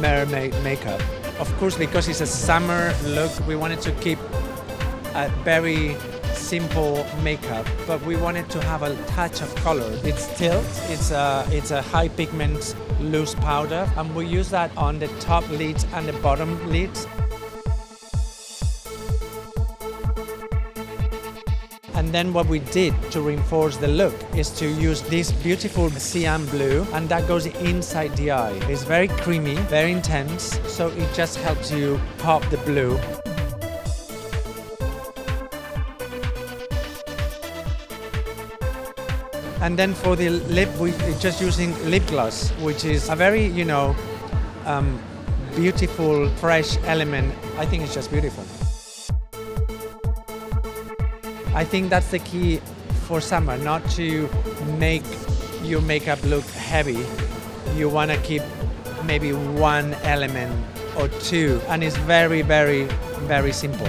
mermaid makeup. Of course, because it's a summer look, we wanted to keep a very simple makeup, but we wanted to have a touch of color. It's Tilt, it's a, it's a high pigment loose powder, and we use that on the top lids and the bottom lids. And then what we did to reinforce the look is to use this beautiful cyan blue and that goes inside the eye. It's very creamy, very intense, so it just helps you pop the blue. And then for the lip, we're just using lip gloss, which is a very, you know, um, beautiful, fresh element. I think it's just beautiful. I think that's the key for summer, not to make your makeup look heavy. You want to keep maybe one element or two, and it's very, very, very simple.